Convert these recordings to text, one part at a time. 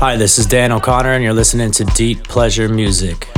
Hi, this is Dan O'Connor, and you're listening to Deep Pleasure Music.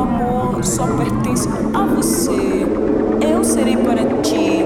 amor só pertence a você. Eu serei para ti.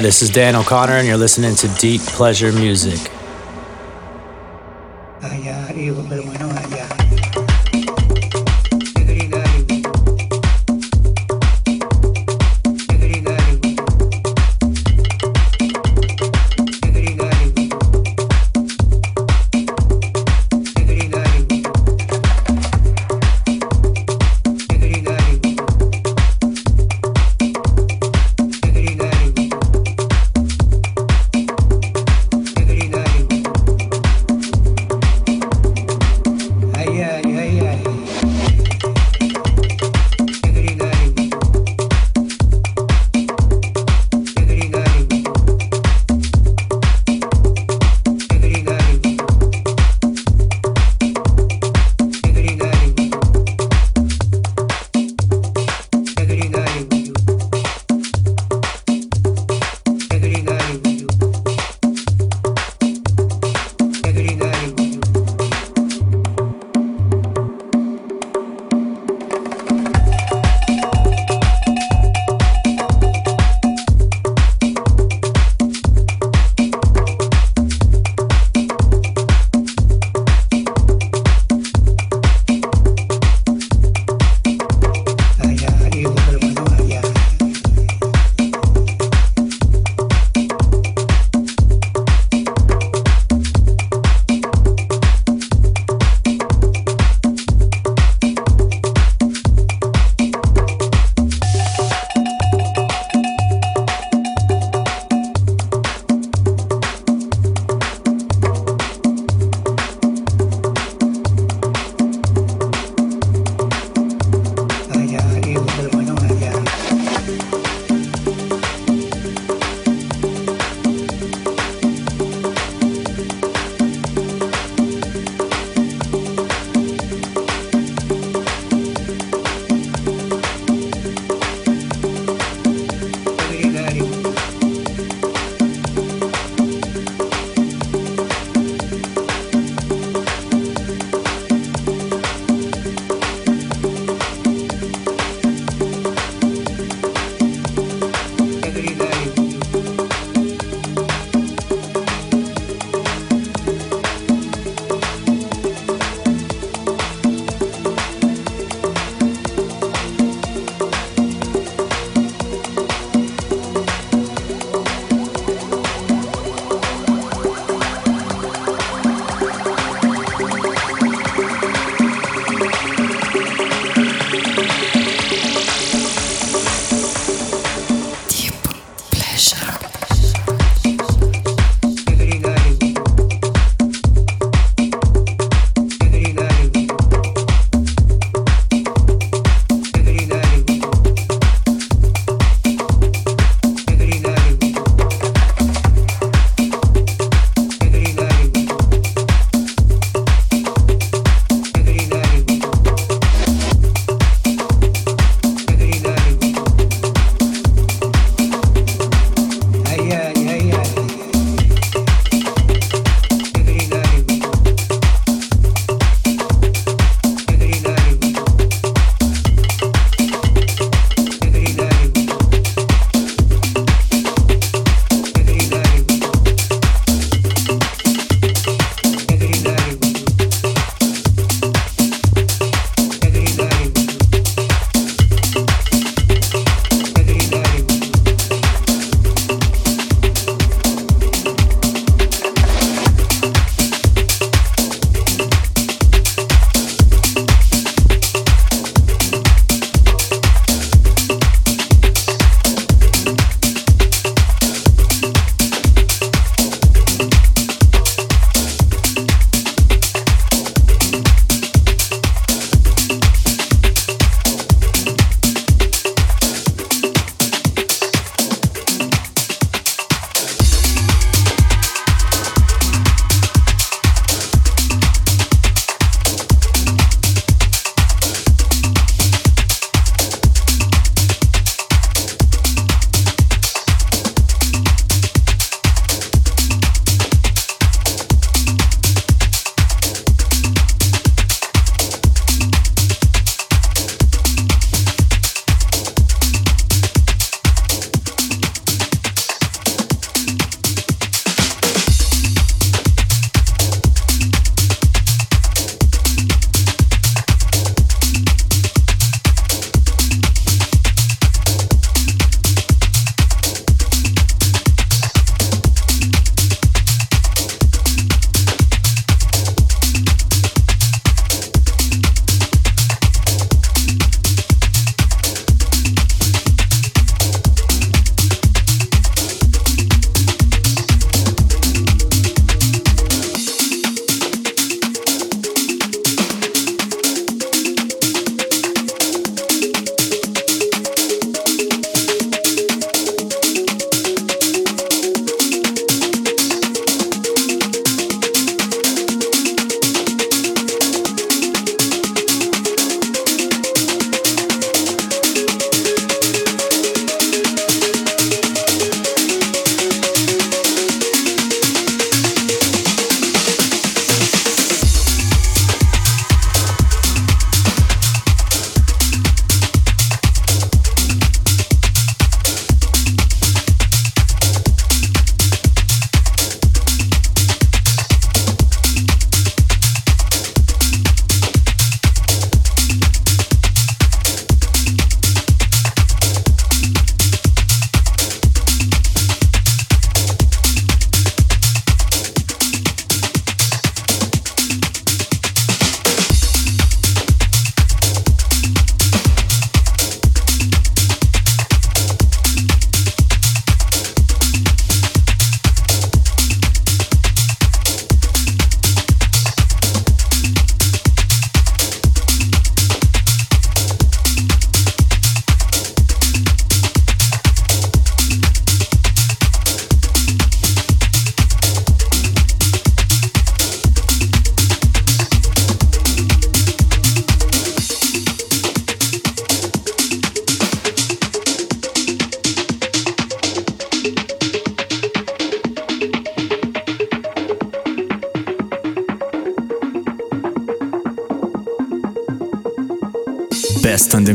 Hi, this is Dan O'Connor, and you're listening to Deep Pleasure Music.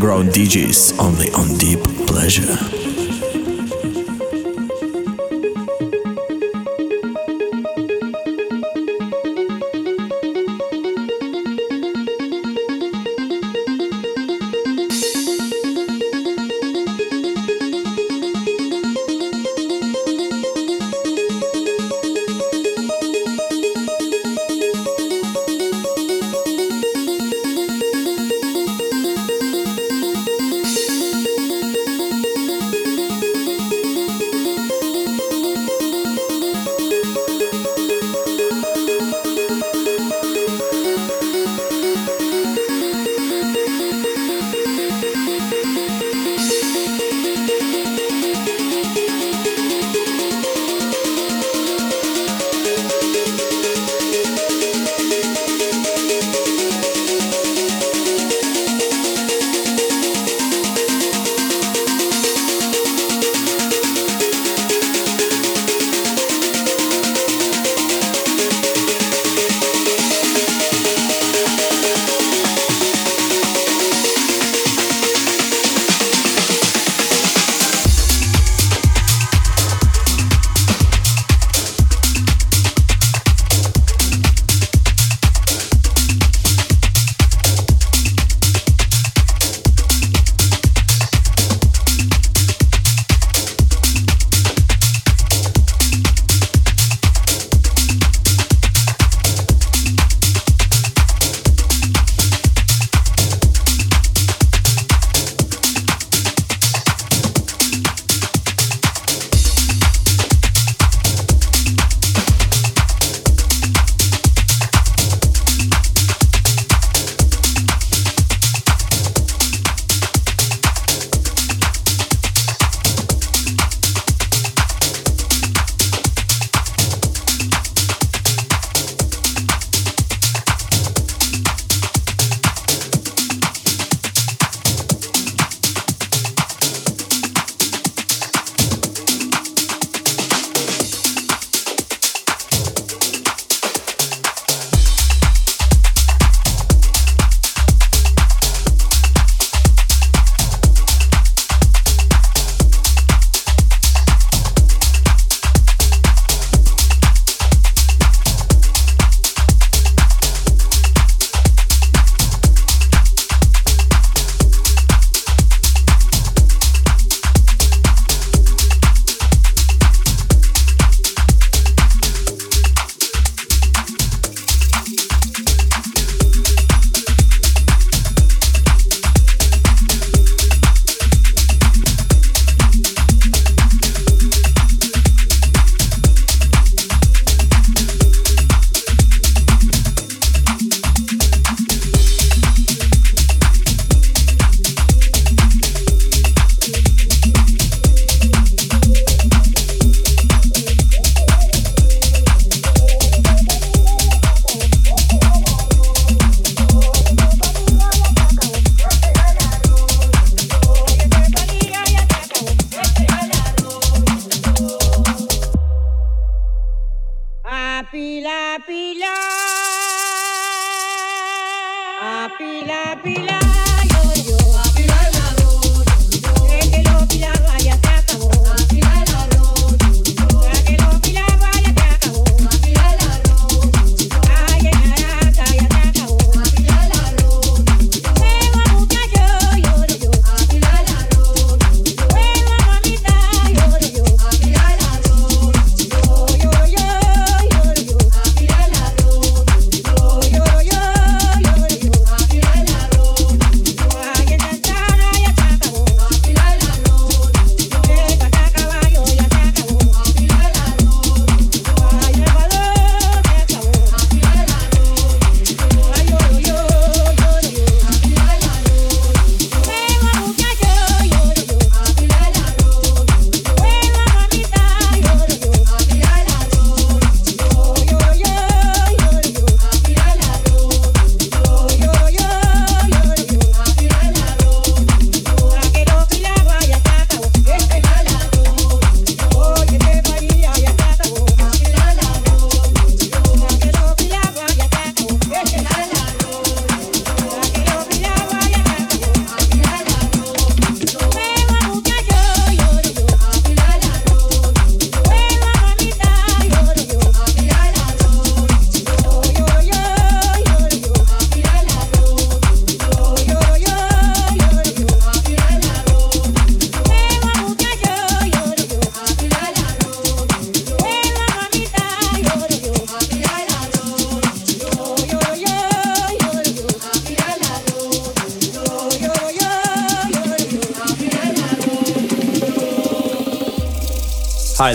Underground DJs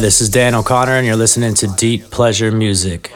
Hi, this is Dan O'Connor, and you're listening to Deep Pleasure Music.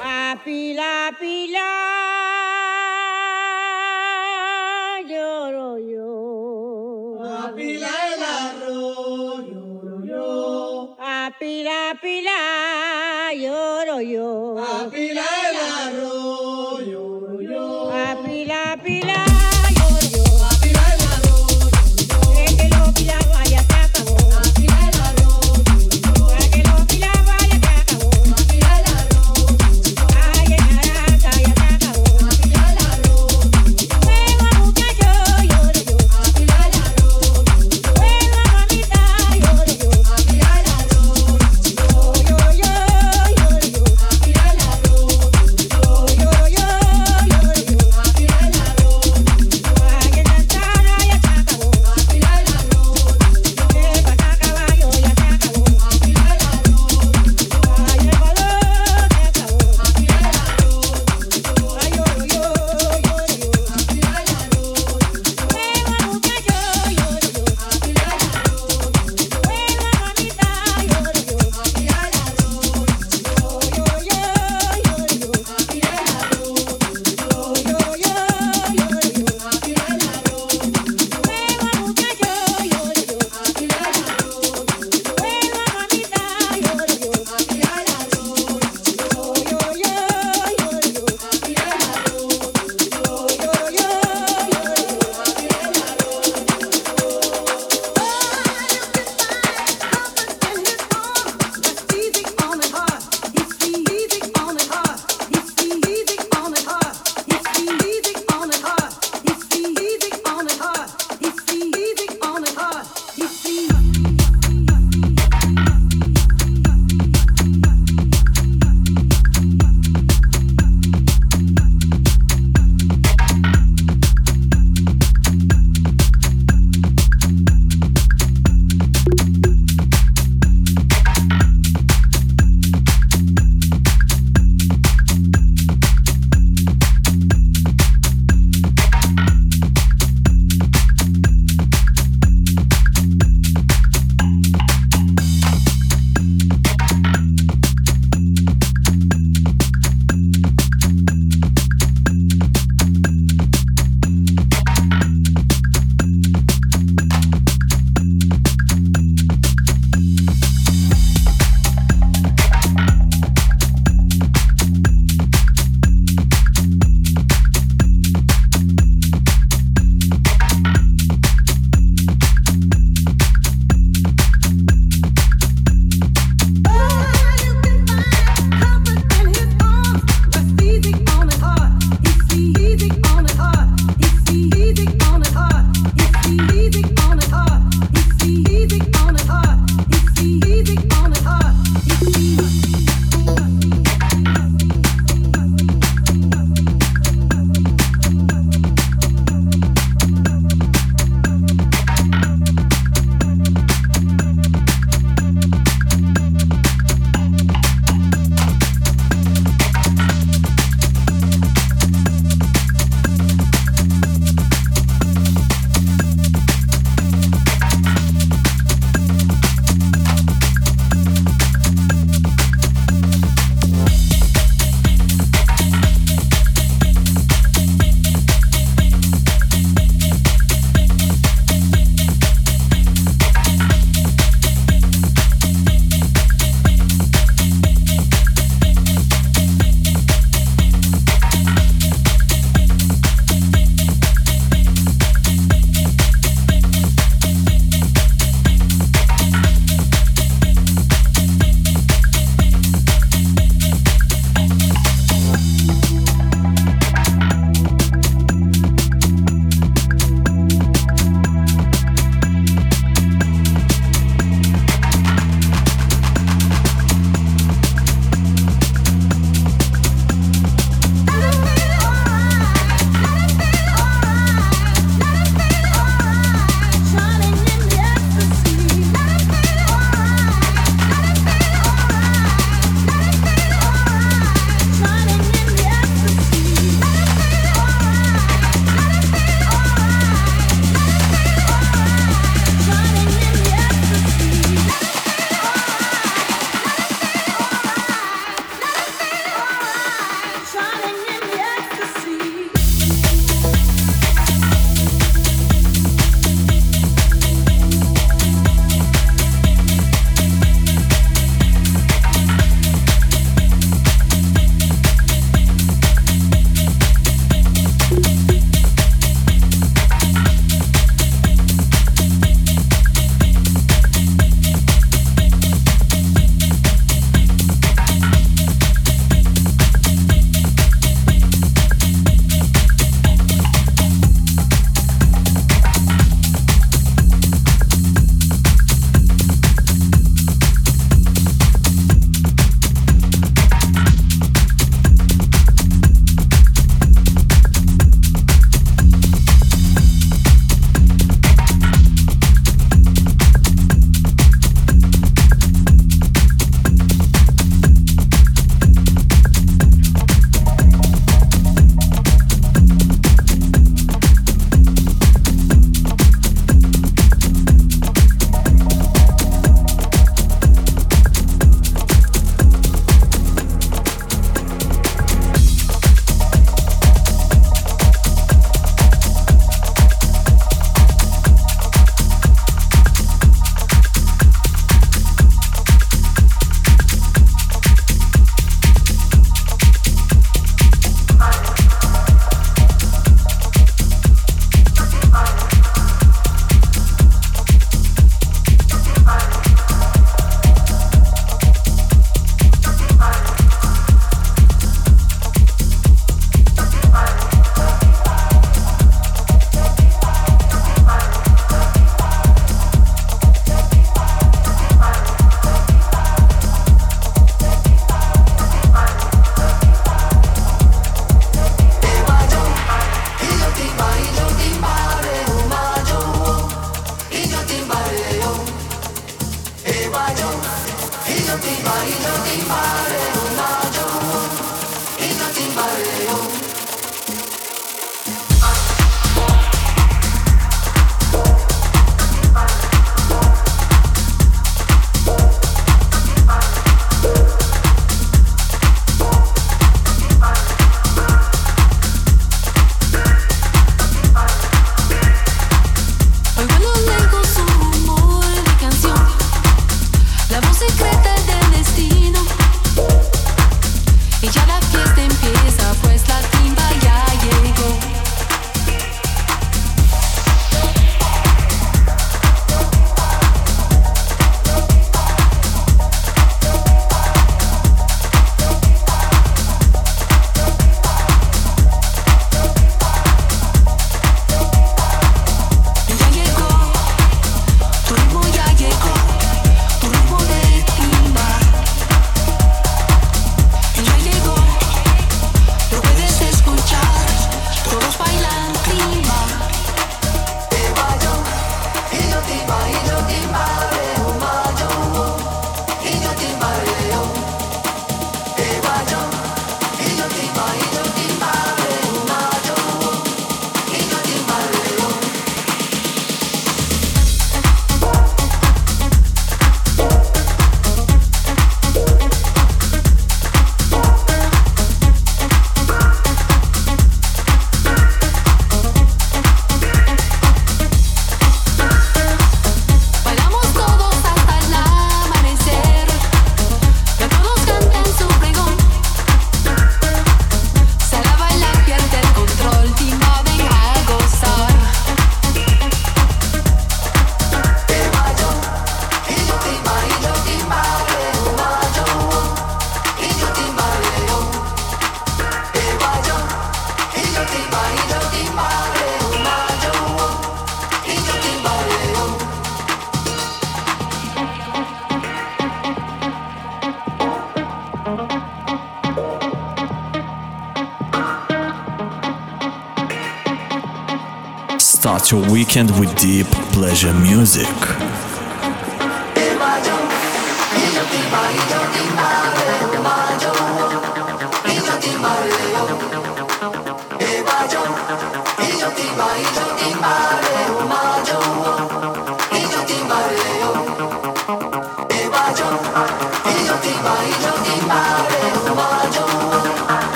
Weekend with deep pleasure music.